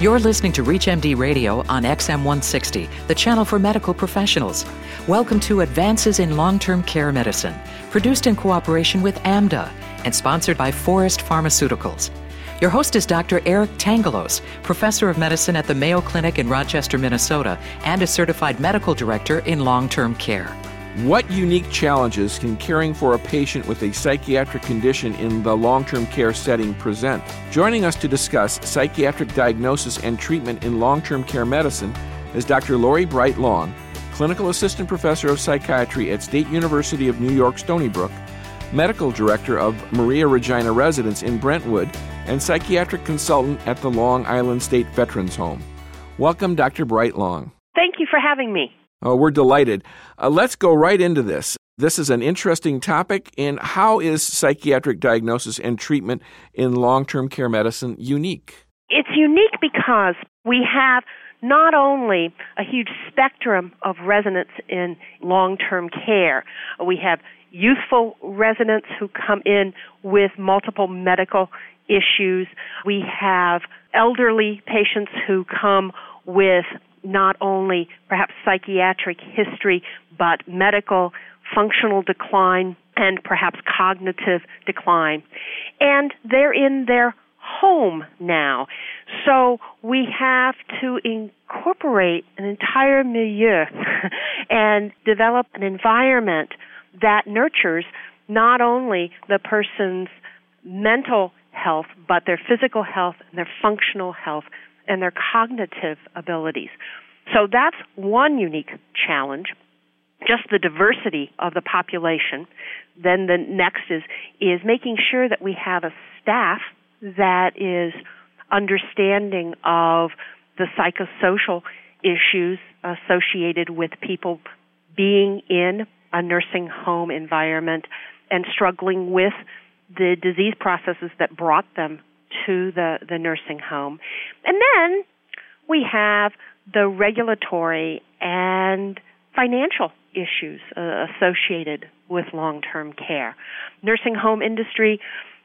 You're listening to ReachMD Radio on XM 160, the channel for medical professionals. Welcome to Advances in Long Term Care Medicine, produced in cooperation with AMDA and sponsored by Forest Pharmaceuticals. Your host is Dr. Eric Tangalos, professor of medicine at the Mayo Clinic in Rochester, Minnesota, and a certified medical director in long term care. What unique challenges can caring for a patient with a psychiatric condition in the long term care setting present? Joining us to discuss psychiatric diagnosis and treatment in long term care medicine is Dr. Lori Bright Long, clinical assistant professor of psychiatry at State University of New York Stony Brook, medical director of Maria Regina Residence in Brentwood, and psychiatric consultant at the Long Island State Veterans Home. Welcome, Dr. Bright Long. Thank you for having me. Oh, we're delighted. Uh, let's go right into this. This is an interesting topic. And how is psychiatric diagnosis and treatment in long term care medicine unique? It's unique because we have not only a huge spectrum of residents in long term care, we have youthful residents who come in with multiple medical issues, we have elderly patients who come with not only perhaps psychiatric history, but medical functional decline and perhaps cognitive decline. And they're in their home now. So we have to incorporate an entire milieu and develop an environment that nurtures not only the person's mental health, but their physical health and their functional health and their cognitive abilities. So that's one unique challenge, just the diversity of the population. Then the next is, is making sure that we have a staff that is understanding of the psychosocial issues associated with people being in a nursing home environment and struggling with the disease processes that brought them to the, the nursing home. And then we have the regulatory and financial issues uh, associated with long-term care. Nursing home industry,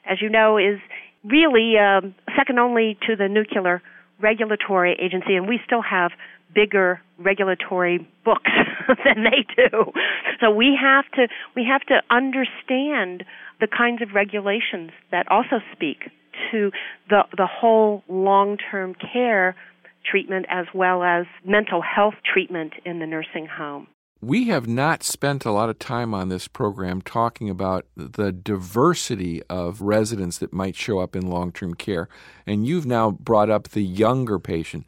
as you know, is really um, second only to the nuclear regulatory agency, and we still have bigger regulatory books than they do. So we have to we have to understand the kinds of regulations that also speak to the the whole long-term care treatment as well as mental health treatment in the nursing home. We have not spent a lot of time on this program talking about the diversity of residents that might show up in long term care. And you've now brought up the younger patient.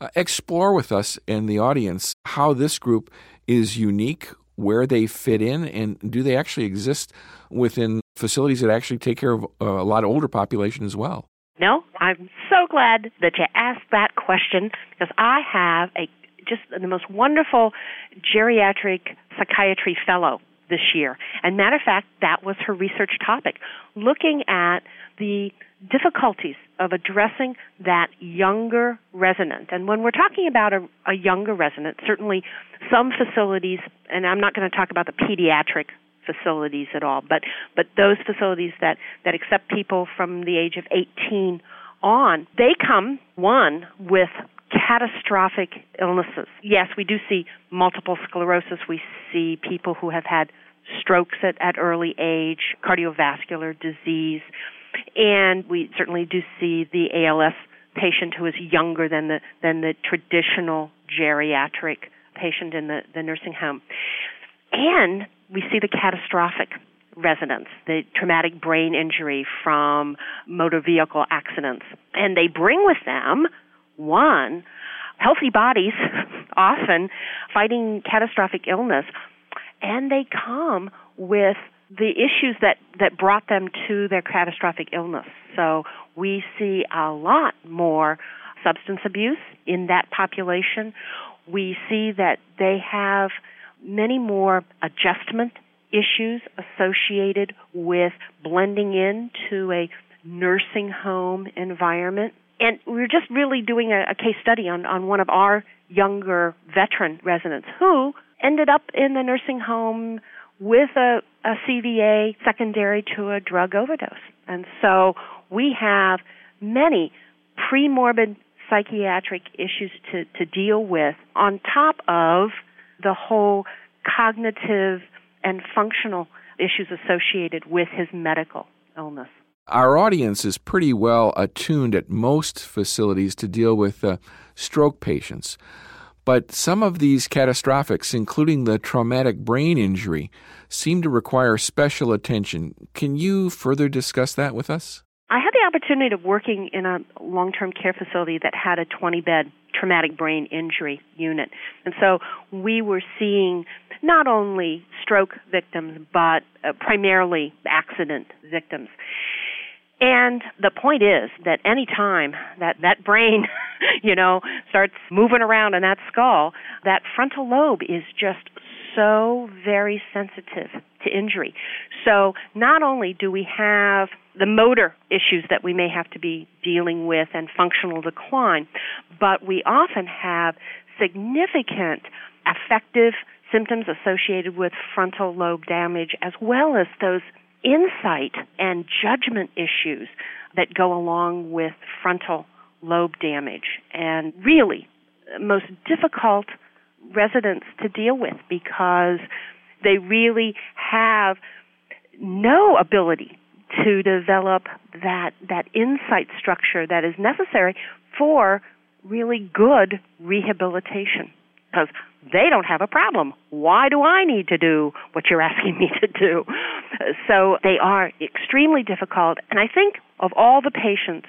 Uh, explore with us and the audience how this group is unique, where they fit in, and do they actually exist within facilities that actually take care of uh, a lot of older population as well? No, I'm so glad that you asked that question because I have a just the most wonderful geriatric psychiatry fellow this year. And matter of fact, that was her research topic, looking at the difficulties of addressing that younger resident. And when we're talking about a, a younger resident, certainly some facilities, and I'm not going to talk about the pediatric facilities at all, but but those facilities that that accept people from the age of 18 on, they come one with catastrophic illnesses. Yes, we do see multiple sclerosis. We see people who have had strokes at, at early age, cardiovascular disease, and we certainly do see the ALS patient who is younger than the than the traditional geriatric patient in the, the nursing home. And we see the catastrophic residents, the traumatic brain injury from motor vehicle accidents. And they bring with them, one, healthy bodies, often fighting catastrophic illness, and they come with the issues that, that brought them to their catastrophic illness. So we see a lot more substance abuse in that population. We see that they have many more adjustment issues associated with blending into a nursing home environment. And we are just really doing a, a case study on, on one of our younger veteran residents who ended up in the nursing home with a, a CVA secondary to a drug overdose. And so we have many premorbid psychiatric issues to, to deal with on top of the whole cognitive and functional issues associated with his medical illness. Our audience is pretty well attuned at most facilities to deal with uh, stroke patients. But some of these catastrophics, including the traumatic brain injury, seem to require special attention. Can you further discuss that with us? Opportunity of working in a long term care facility that had a 20 bed traumatic brain injury unit. And so we were seeing not only stroke victims, but uh, primarily accident victims. And the point is that any time that that brain, you know, starts moving around in that skull, that frontal lobe is just so very sensitive to injury. So not only do we have the motor issues that we may have to be dealing with and functional decline, but we often have significant affective symptoms associated with frontal lobe damage as well as those insight and judgment issues that go along with frontal lobe damage and really most difficult residents to deal with because they really have no ability to develop that that insight structure that is necessary for really good rehabilitation because they don't have a problem. Why do I need to do what you're asking me to do? So they are extremely difficult. And I think of all the patients,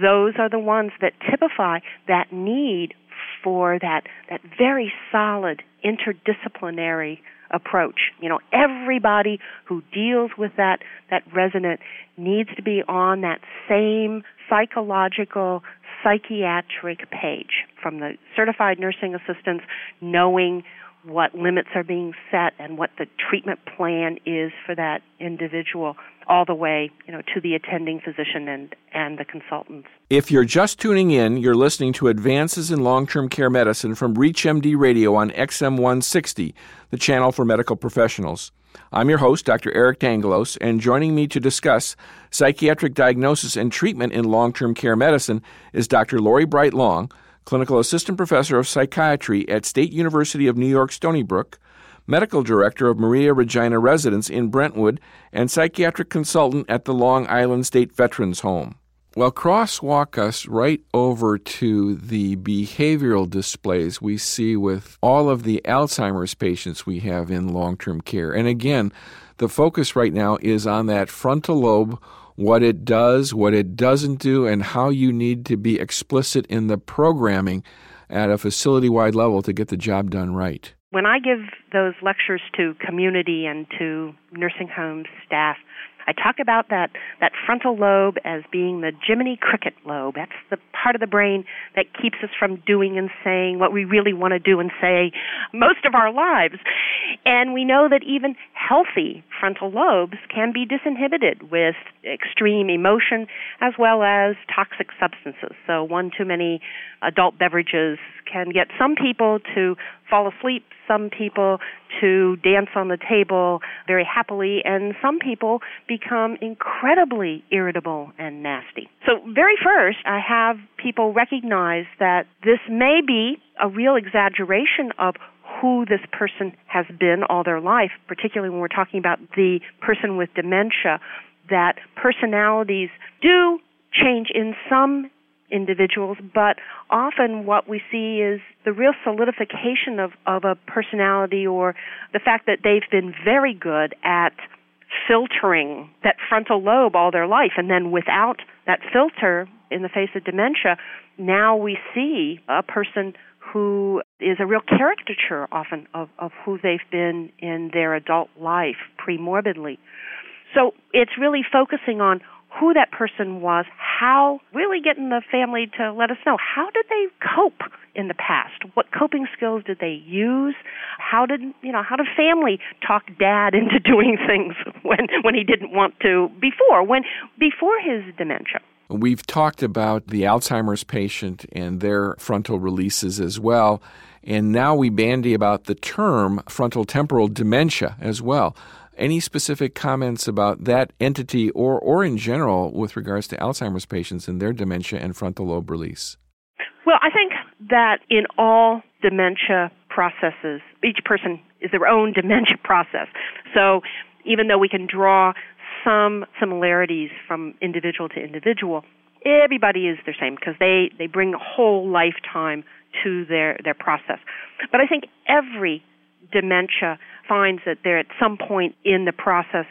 those are the ones that typify that need for that, that very solid interdisciplinary approach. You know, everybody who deals with that, that resident needs to be on that same psychological, psychiatric page from the certified nursing assistants knowing what limits are being set and what the treatment plan is for that individual all the way you know to the attending physician and and the consultants if you're just tuning in you're listening to advances in long-term care medicine from reachmd radio on xm 160 the channel for medical professionals I'm your host, Dr. Eric Tangalos, and joining me to discuss psychiatric diagnosis and treatment in long term care medicine is Dr. Lori Bright Long, Clinical Assistant Professor of Psychiatry at State University of New York Stony Brook, Medical Director of Maria Regina Residence in Brentwood, and Psychiatric Consultant at the Long Island State Veterans Home. Well, crosswalk us right over to the behavioral displays we see with all of the Alzheimer's patients we have in long term care. And again, the focus right now is on that frontal lobe, what it does, what it doesn't do, and how you need to be explicit in the programming at a facility wide level to get the job done right. When I give those lectures to community and to nursing home staff, I talk about that, that frontal lobe as being the Jiminy Cricket lobe. That's the part of the brain that keeps us from doing and saying what we really want to do and say most of our lives. And we know that even healthy frontal lobes can be disinhibited with extreme emotion as well as toxic substances. So, one too many adult beverages can get some people to fall asleep, some people to dance on the table very happily, and some people become incredibly irritable and nasty. So, very first, I have people recognize that this may be a real exaggeration of who this person has been all their life, particularly when we're talking about the person with dementia, that personalities do change in some individuals, but often what we see is the real solidification of, of a personality or the fact that they've been very good at filtering that frontal lobe all their life. And then without that filter in the face of dementia, now we see a person who is a real caricature often of, of who they've been in their adult life pre-morbidly. So it's really focusing on who that person was, how really getting the family to let us know how did they cope in the past? What coping skills did they use? How did you know how did family talk dad into doing things when when he didn't want to before when before his dementia? We've talked about the Alzheimer's patient and their frontal releases as well. And now we bandy about the term frontal temporal dementia as well. Any specific comments about that entity or, or in general with regards to Alzheimer's patients and their dementia and frontal lobe release? Well, I think that in all dementia processes, each person is their own dementia process. So even though we can draw some similarities from individual to individual, everybody is the same because they, they bring a whole lifetime to their, their process. But I think every dementia finds that they're at some point in the process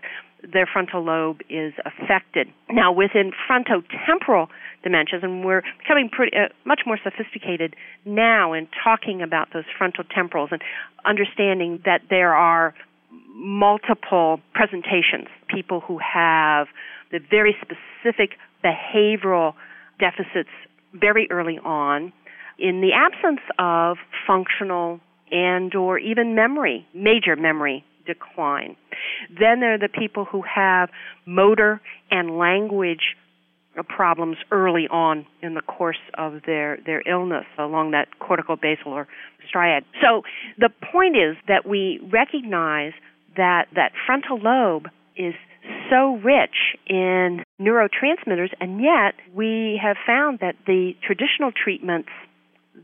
their frontal lobe is affected. Now, within frontotemporal dementias, and we're becoming pretty, uh, much more sophisticated now in talking about those frontotemporals and understanding that there are multiple presentations, people who have the very specific behavioral deficits very early on in the absence of functional and or even memory, major memory decline. Then there are the people who have motor and language problems early on in the course of their, their illness along that cortical basal or striate. So the point is that we recognize that that frontal lobe is so rich in neurotransmitters and yet we have found that the traditional treatments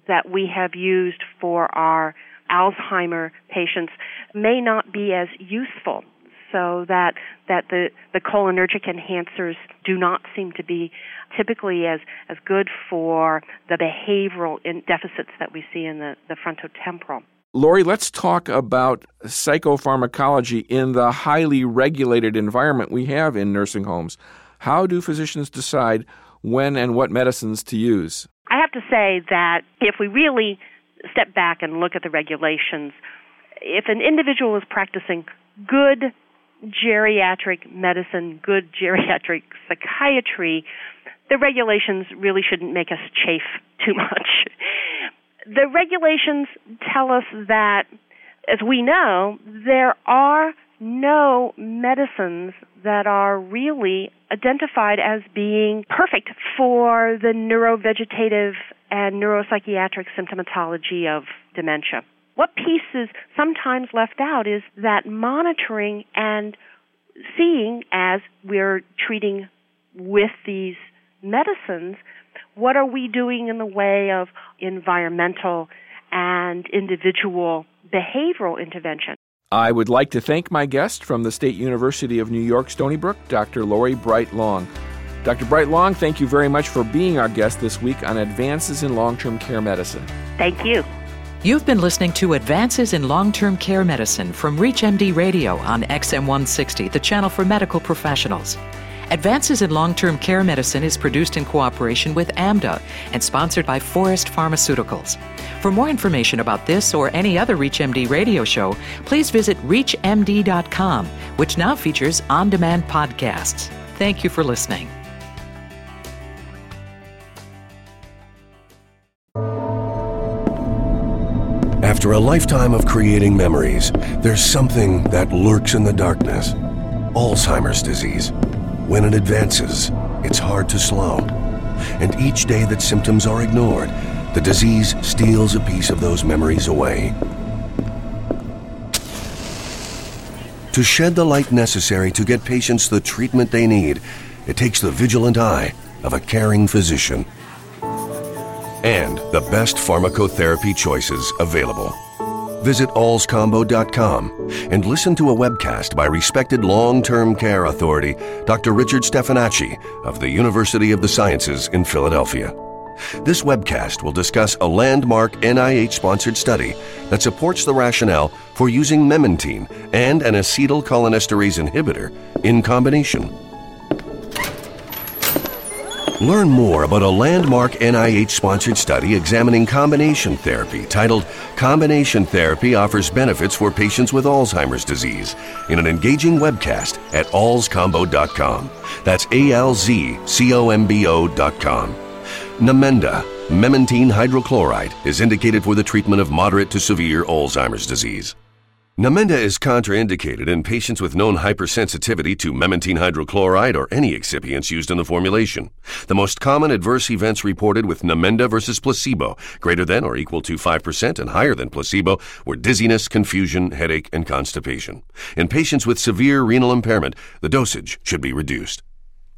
that we have used for our Alzheimer patients may not be as useful so that that the, the cholinergic enhancers do not seem to be typically as, as good for the behavioral deficits that we see in the, the frontotemporal. Lori, let's talk about psychopharmacology in the highly regulated environment we have in nursing homes. How do physicians decide when and what medicines to use? I have to say that if we really step back and look at the regulations, if an individual is practicing good geriatric medicine, good geriatric psychiatry, the regulations really shouldn't make us chafe too much. the regulations tell us that, as we know, there are no medicines that are really identified as being perfect for the neurovegetative and neuropsychiatric symptomatology of dementia. What piece is sometimes left out is that monitoring and seeing as we're treating with these medicines, what are we doing in the way of environmental and individual behavioral intervention? I would like to thank my guest from the State University of New York, Stony Brook, Dr. Lori Bright Long. Dr. Bright Long, thank you very much for being our guest this week on Advances in Long Term Care Medicine. Thank you. You've been listening to Advances in Long Term Care Medicine from ReachMD Radio on XM160, the channel for medical professionals. Advances in Long Term Care Medicine is produced in cooperation with AMDA and sponsored by Forest Pharmaceuticals. For more information about this or any other ReachMD radio show, please visit ReachMD.com, which now features on demand podcasts. Thank you for listening. After a lifetime of creating memories, there's something that lurks in the darkness Alzheimer's disease. When it advances, it's hard to slow. And each day that symptoms are ignored, the disease steals a piece of those memories away. To shed the light necessary to get patients the treatment they need, it takes the vigilant eye of a caring physician. And the best pharmacotherapy choices available. Visit alzcombo.com and listen to a webcast by respected long term care authority Dr. Richard Stefanacci of the University of the Sciences in Philadelphia. This webcast will discuss a landmark NIH sponsored study that supports the rationale for using memantine and an acetylcholinesterase inhibitor in combination. Learn more about a landmark NIH sponsored study examining combination therapy titled Combination Therapy Offers Benefits for Patients with Alzheimer's Disease in an engaging webcast at alzcombo.com. That's A L Z C O M B O.com. Namenda, memantine hydrochloride, is indicated for the treatment of moderate to severe Alzheimer's disease. Namenda is contraindicated in patients with known hypersensitivity to memantine hydrochloride or any excipients used in the formulation. The most common adverse events reported with Namenda versus placebo, greater than or equal to 5% and higher than placebo, were dizziness, confusion, headache, and constipation. In patients with severe renal impairment, the dosage should be reduced.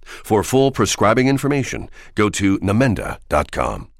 For full prescribing information, go to namenda.com.